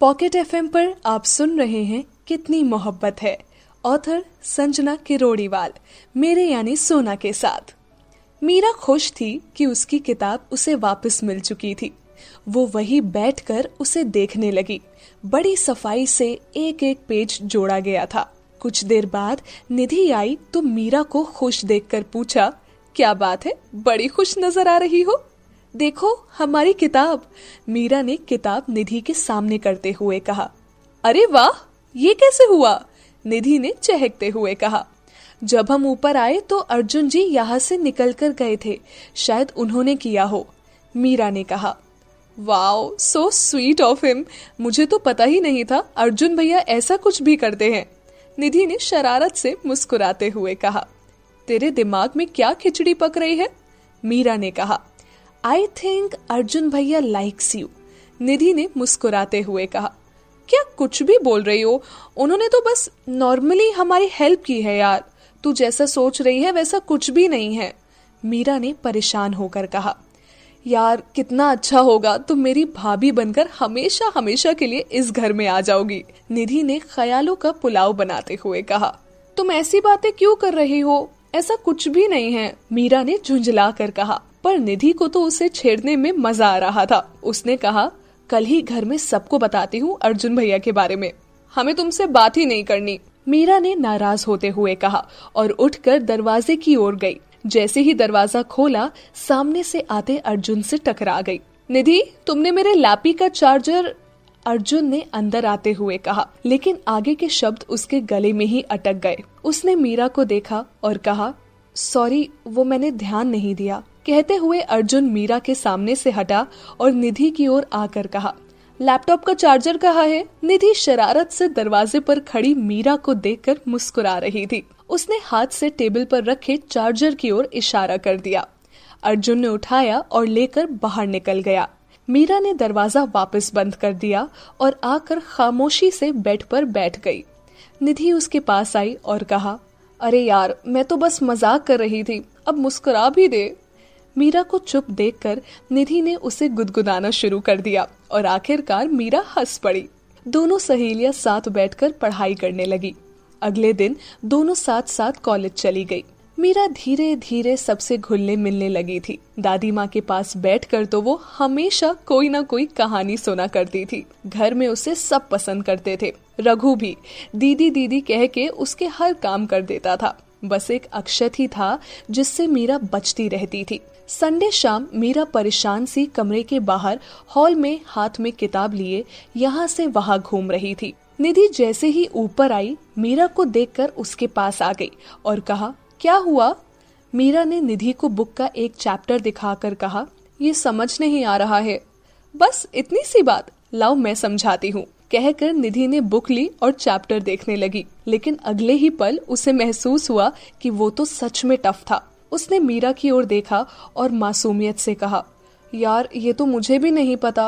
Pocket FM पर आप सुन रहे हैं कितनी मोहब्बत है। ऑथर संजना किरोड़ीवाल, मेरे यानी सोना के साथ। मीरा खुश थी कि उसकी किताब उसे वापस मिल चुकी थी। वो वही बैठकर उसे देखने लगी। बड़ी सफ़ाई से एक एक पेज जोड़ा गया था। कुछ देर बाद निधि आई तो मीरा को खुश देखकर पूछा, क्या बात है? बड़ी खुश नज़र आ रही हो? देखो, हमारी किताब। मीरा ने किताब निधि के सामने करते हुए कहा, अरे वाह, ये कैसे हुआ? निधि ने चहकते हुए कहा, जब हम ऊपर आए तो अर्जुन जी यहाँ से निकल कर गए थे। शायद उन्होंने किया हो। मीरा ने कहा, wow so sweet of him मुझे तो पता ही नहीं था अर्जुन भैया ऐसा कुछ भी करते हैं। निधि ने शरारत से मुस्कुराते हुए कहा, तेरे दिमाग में क्या खिचड़ी पक रही है? मीरा ने कहा आई थिंक अर्जुन भैया लाइक्स यू निधि ने मुस्कुराते हुए कहा, क्या कुछ भी बोल रही हो? उन्होंने तो बस नॉर्मली हमारी हेल्प की है यार। तू जैसा सोच रही है, वैसा कुछ भी नहीं है। मीरा ने परेशान होकर कहा, यार, कितना अच्छा होगा तुम मेरी भाभी बनकर हमेशा हमेशा के लिए इस घर में आ जाओगी। निधि ने ख्यालों का पुलाव बनाते हुए कहा, तुम ऐसी बातें क्यों कर रही हो? ऐसा कुछ भी नहीं है। मीरा ने झुंझला कर कहा पर निधि को तो उसे छेड़ने में मज़ा आ रहा था। उसने कहा, कल ही घर में सबको बताती हूँ अर्जुन भैया के बारे में। हमें तुमसे बात ही नहीं करनी। मीरा ने नाराज़ होते हुए कहा और उठकर दरवाजे की ओर गई। जैसे ही दरवाज़ा खोला, सामने से आते अर्जुन से टकरा गई। निधि, तुमने मेरे लैपी का चार्जर अर्जुन ने अंदर आते हुए कहा, लेकिन आगे के शब्द उसके गले में ही अटक गए। उसने मीरा को देखा और कहा, सॉरी, वो मैंने ध्यान नहीं दिया। कहते हुए अर्जुन मीरा के सामने से हटा और निधि की ओर आकर कहा, लैपटॉप का चार्जर कहा है? निधि शरारत से दरवाजे पर खड़ी मीरा को देखकर मुस्कुरा रही थी। उसने हाथ से टेबल पर रखे चार्जर की ओर इशारा कर दिया। अर्जुन ने उठाया और लेकर बाहर निकल गया। मीरा ने दरवाज़ा वापस बंद कर दिया और आकर खामोशी से बेड पर बैठ गई। निधि उसके पास आई और कहा, अरे यार, मैं तो बस मज़ाक कर रही थी। अब मुस्कुरा भी दे। मीरा को चुप देखकर निधि ने उसे गुदगुदाना शुरू कर दिया और आखिरकार मीरा हंस पड़ी। दोनों सहेलियाँ साथ बैठकर पढ़ाई करने लगी। अगले दिन दोनों साथ साथ कॉलेज चली गई। मीरा धीरे धीरे सबसे घुलने मिलने लगी थी। दादी माँ के पास बैठकर तो वो हमेशा कोई ना कोई कहानी सुना करती थी। घर में उसे सब पसंद करते थे। रघु भी दीदी दीदी कह के उसके हर काम कर देता था। बस एक अक्षत ही था जिससे मीरा बचती रहती थी। संडे शाम मीरा परेशान सी कमरे के बाहर हॉल में हाथ में किताब लिए यहाँ से वहाँ घूम रही थी। निधि जैसे ही ऊपर आई, मीरा को देखकर उसके पास आ गई और कहा, क्या हुआ? मीरा ने निधि को बुक का एक चैप्टर दिखाकर कहा, ये समझ नहीं आ रहा है। बस इतनी सी बात। लाओ मैं समझाती हूँ। कहकर निधि ने बुक ली और चैप्टर देखने लगी। लेकिन अगले ही पल उसे महसूस हुआ कि वो तो सच में टफ था। उसने मीरा की ओर देखा और मासूमियत से कहा, यार, ये तो मुझे भी नहीं पता।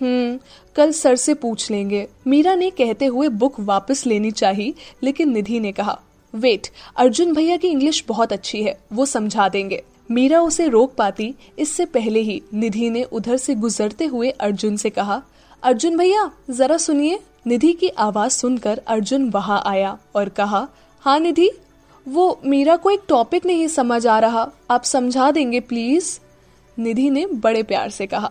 हम्म कल सर से पूछ लेंगे। मीरा ने कहते हुए बुक वापस लेनी चाहिए, लेकिन निधि ने कहा, वेट, अर्जुन भैया की इंग्लिश बहुत अच्छी है, वो समझा देंगे। मीरा उसे रोक पाती, इससे पहले ही निधि ने उधर से गुजरते हुए अर्जुन से कहा, अर्जुन भैया, जरा सुनिए। निधि की आवाज़ सुनकर अर्जुन वहाँ आया और कहा हाँ निधि वो मीरा को एक टॉपिक नहीं समझ आ रहा। आप समझा देंगे प्लीज़ निधि ने बड़े प्यार से कहा।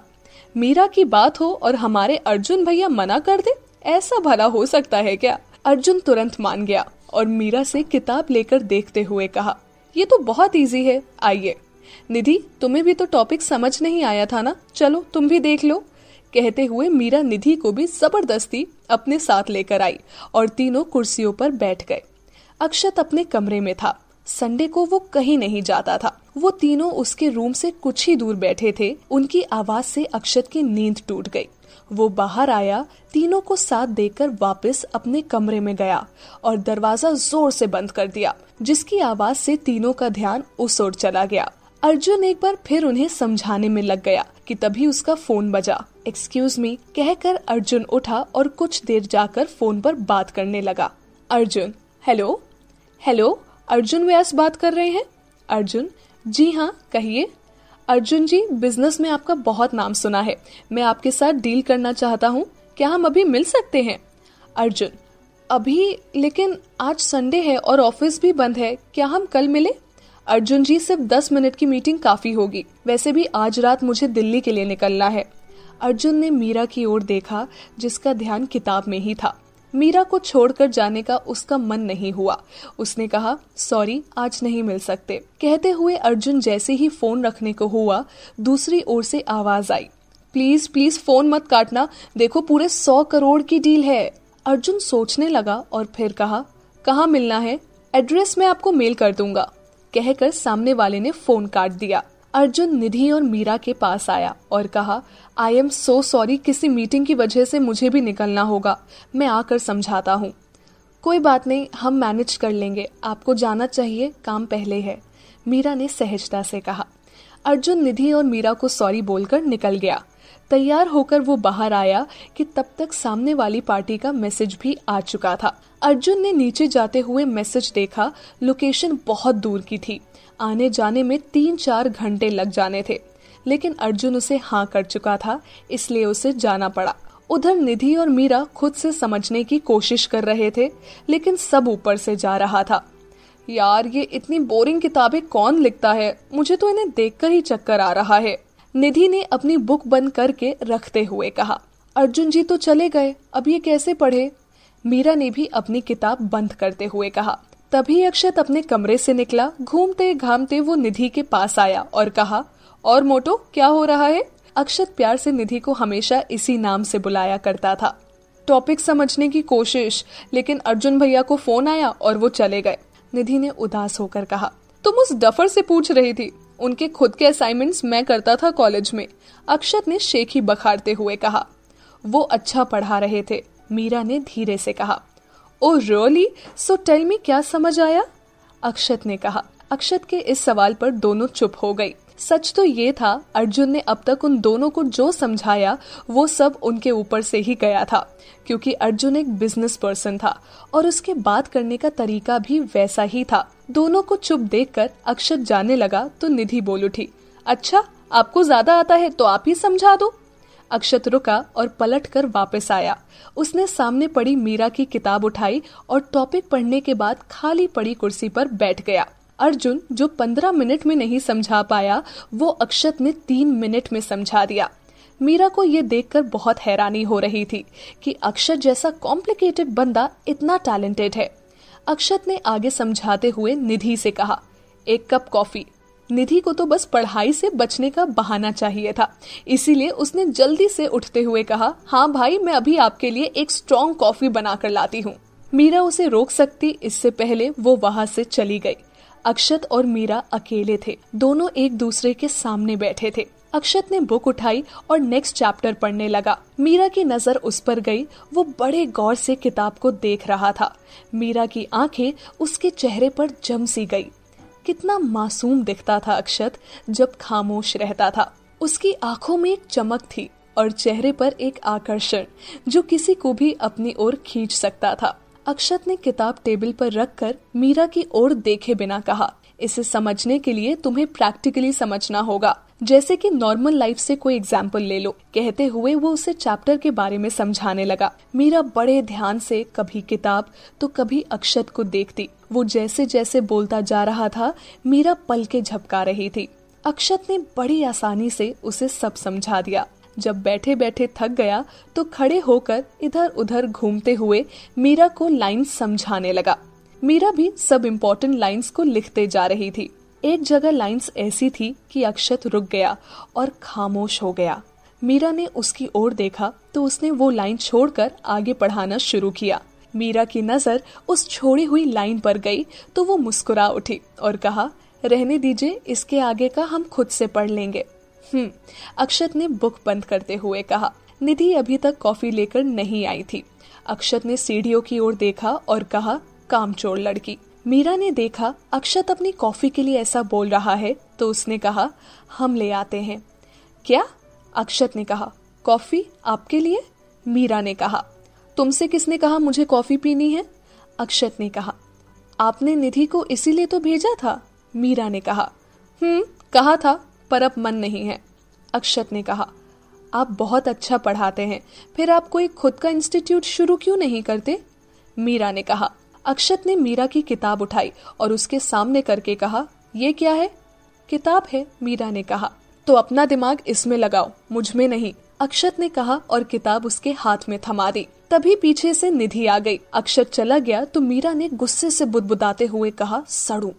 मीरा की बात हो और हमारे अर्जुन भैया मना कर दे, ऐसा भला हो सकता है क्या? अर्जुन तुरंत मान गया और मीरा से किताब लेकर देखते हुए कहा, ये तो बहुत इजी है, आइए। निधि, तुम्हें भी तो टॉपिक समझ नहीं आया था ना? चलो, तुम भी देख लो। कहते हुए मीरा निधि को भी ज़बरदस्ती अपने साथ लेकर आई और तीनों कुर्सियों पर बैठ गए। अक्षत अपने कमरे में था। संडे को वो कहीं नहीं जाता था। वो तीनों उसके रूम से कुछ ही दूर बैठे थे। उनकी आवाज़ से अक्षत की नींद टूट गई। वो बाहर आया, तीनों को साथ देकर वापस अपने कमरे में गया और दरवाज़ा ज़ोर से बंद कर दिया, जिसकी आवाज़ से तीनों का ध्यान उस ओर चला गया। अर्जुन एक बार फिर उन्हें समझाने में लग गया कि तभी उसका फ़ोन बजा। एक्सक्यूज मी कहकर अर्जुन उठा और कुछ देर जाकर फ़ोन पर बात करने लगा। अर्जुन हेलो हेलो, अर्जुन व्यास बात कर रहे हैं? अर्जुन, जी हाँ कहिए। अर्जुन जी बिज़नेस में आपका बहुत नाम सुना है। मैं आपके साथ डील करना चाहता हूँ। क्या हम अभी मिल सकते हैं? अर्जुन, अभी, लेकिन आज संडे है और ऑफ़िस भी बंद है। क्या हम कल मिले? अर्जुन जी, सिर्फ़ दस मिनट की मीटिंग काफ़ी होगी। वैसे भी आज रात मुझे दिल्ली के लिए निकलना है। अर्जुन ने मीरा की ओर देखा, जिसका ध्यान किताब में ही था। मीरा को छोड़कर जाने का उसका मन नहीं हुआ। उसने कहा, सॉरी, आज नहीं मिल सकते। कहते हुए अर्जुन जैसे ही फ़ोन रखने को हुआ, दूसरी ओर से आवाज़ आई। प्लीज़ प्लीज़, फ़ोन मत काटना। देखो, पूरे सौ करोड़ की डील है। अर्जुन सोचने लगा और फिर कहा, कहाँ मिलना है? एड्रेस मैं आपको मेल कर दूँगा। कहकर सामने वाले ने फ़ोन काट दिया। अर्जुन निधि और मीरा के पास आया और कहा आई एम सो सॉरी किसी मीटिंग की वजह से मुझे भी निकलना होगा। मैं आकर समझाता हूँ। कोई बात नहीं, हम मैनेज कर लेंगे। आपको जाना चाहिए, काम पहले है। मीरा ने सहजता से कहा। अर्जुन निधि और मीरा को सॉरी बोलकर निकल गया। तैयार होकर वो बाहर आया कि तब तक सामने वाली पार्टी का मैसेज भी आ चुका था। अर्जुन ने नीचे जाते हुए मैसेज देखा। लोकेशन बहुत दूर की थी। आने जाने में तीन चार घंटे लग जाने थे। लेकिन अर्जुन उसे हाँ कर चुका था, इसलिए उसे जाना पड़ा। उधर निधि और मीरा खुद से समझने की कोशिश कर रहे थे, लेकिन सब ऊपर से जा रहा था। यार, ये इतनी बोरिंग किताबें कौन लिखता है? मुझे तो इन्हें देखकर ही चक्कर आ रहा है। निधि ने अपनी बुक बंद करके रखते हुए कहा। अर्जुन जी तो चले गए, अब ये कैसे पढ़े? मीरा ने भी अपनी किताब बंद करते हुए कहा। तभी अक्षत अपने कमरे से निकला, घूमते घामते वो निधि के पास आया और कहा, और मोटो, क्या हो रहा है? अक्षत प्यार से निधि को हमेशा इसी नाम से बुलाया करता था। टॉपिक समझने की कोशिश, लेकिन अर्जुन भैया को फ़ोन आया और वो चले गए। निधि ने उदास होकर कहा, तुम उस डफर से पूछ रही थी, उनके खुद के असाइनमेंट्स मैं करता था कॉलेज में। अक्षत ने शेखी बखारते हुए कहा, वो अच्छा पढ़ा रहे थे, मीरा ने धीरे से कहा। Oh really so tell me क्या समझ आया? अक्षत ने कहा। अक्षत के इस सवाल पर दोनों चुप हो गई। सच तो ये था, अर्जुन ने अब तक उन दोनों को जो समझाया, वो सब उनके ऊपर से ही गया था, क्योंकि अर्जुन एक बिज़नेस पर्सन था, और उसके बात करने का तरीका भी वैसा ही था। दोनों को चुप देखकर अक्षत जाने लगा तो निधि बोल उठी। अच्छा आपको ज़्यादा आता है तो आप ही समझा दो। अक्षत रुका और पलट कर वापस आया। उसने सामने पड़ी मीरा की किताब उठाई और टॉपिक पढ़ने के बाद खाली पड़ी कुर्सी पर बैठ गया। अर्जुन, जो पंद्रह मिनट में नहीं समझा पाया, वो अक्षत ने तीन मिनट में समझा दिया। मीरा को ये देखकर बहुत हैरानी हो रही थी कि अक्षत जैसा कॉम्प्लिकेटेड बंदा इतना टैलेंटेड है। अक्षत ने आगे समझाते हुए निधि से कहा, एक कप कॉफ़ी। निधि को तो बस पढ़ाई से बचने का बहाना चाहिए था। इसीलिए उसने जल्दी से उठते हुए कहा हाँ भाई, मैं अभी आपके लिए एक स्ट्रॉन्ग कॉफ़ी बनाकर लाती हूँ। मीरा उसे रोक सकती, इससे पहले वो वहाँ से चली गई। अक्षत और मीरा अकेले थे। दोनों एक दूसरे के सामने बैठे थे। अक्षत ने बुक उठाई और नेक्स्ट चैप्टर पढ़ने लगा। मीरा की नज़र उस पर गई। वो बड़े गौर से किताब को देख रहा था। मीरा की आँखें उसके चेहरे पर जम सी गई। कितना मासूम दिखता था अक्षत जब खामोश रहता था। उसकी आँखों में एक चमक थी और चेहरे पर एक आकर्षण जो किसी को भी अपनी ओर खींच सकता था। अक्षत ने किताब टेबल पर रखकर मीरा की ओर देखे बिना कहा, इसे समझने के लिए तुम्हें प्रैक्टिकली समझना होगा। जैसे कि नॉर्मल लाइफ से कोई एग्ज़ाम्पल ले लो। कहते हुए वो उसे चैप्टर के बारे में समझाने लगा। मीरा बड़े ध्यान से कभी किताब तो कभी अक्षत को देखती। वो जैसे जैसे बोलता जा रहा था, मीरा पल के झपका रही थी। अक्षत ने बड़ी आसानी से उसे सब समझा दिया। जब बैठे बैठे थक गया तो खड़े होकर इधर उधर घूमते हुए मीरा को लाइन समझाने लगा। मीरा भी सब इम्पोर्टेंट लाइंस को लिखते जा रही थी। एक जगह लाइंस ऐसी थी कि अक्षत रुक गया और खामोश हो गया। मीरा ने उसकी ओर देखा तो उसने वो लाइन छोड़कर आगे पढ़ाना शुरू किया। मीरा की नज़र उस छोड़ी हुई लाइन पर गई तो वो मुस्कुरा उठी और कहा, रहने दीजिए, इसके आगे का हम खुद से पढ़ लेंगे। हम्म अक्षत ने बुक बंद करते हुए कहा। निधि अभी तक कॉफ़ी लेकर नहीं आई थी। अक्षत ने सीढ़ियों की ओर देखा और कहा, काम चोर लड़की। मीरा ने देखा, अक्षत अपनी कॉफ़ी के लिए ऐसा बोल रहा है तो उसने कहा, हम ले आते हैं। क्या? अक्षत ने कहा, कॉफ़ी आपके लिए? मीरा ने कहा, तुमसे किसने कहा मुझे कॉफ़ी पीनी है? अक्षत ने कहा, आपने निधि को इसीलिए तो भेजा था? मीरा ने कहा हम्म कहा था, पर अब मन नहीं है। अक्षत ने कहा, आप बहुत अच्छा पढ़ाते हैं, फिर आप कोई खुद का इंस्टीट्यूट शुरू क्यों नहीं करते? मीरा ने कहा अक्षत ने मीरा की किताब उठाई और उसके सामने करके कहा, ये क्या है? किताब है, मीरा ने कहा। तो अपना दिमाग इसमें लगाओ, मुझमें नहीं, अक्षत ने कहा और किताब उसके हाथ में थमा दी। तभी पीछे से निधि आ गई। अक्षत चला गया तो मीरा ने गुस्से से बुदबुदाते हुए कहा, सड़ू।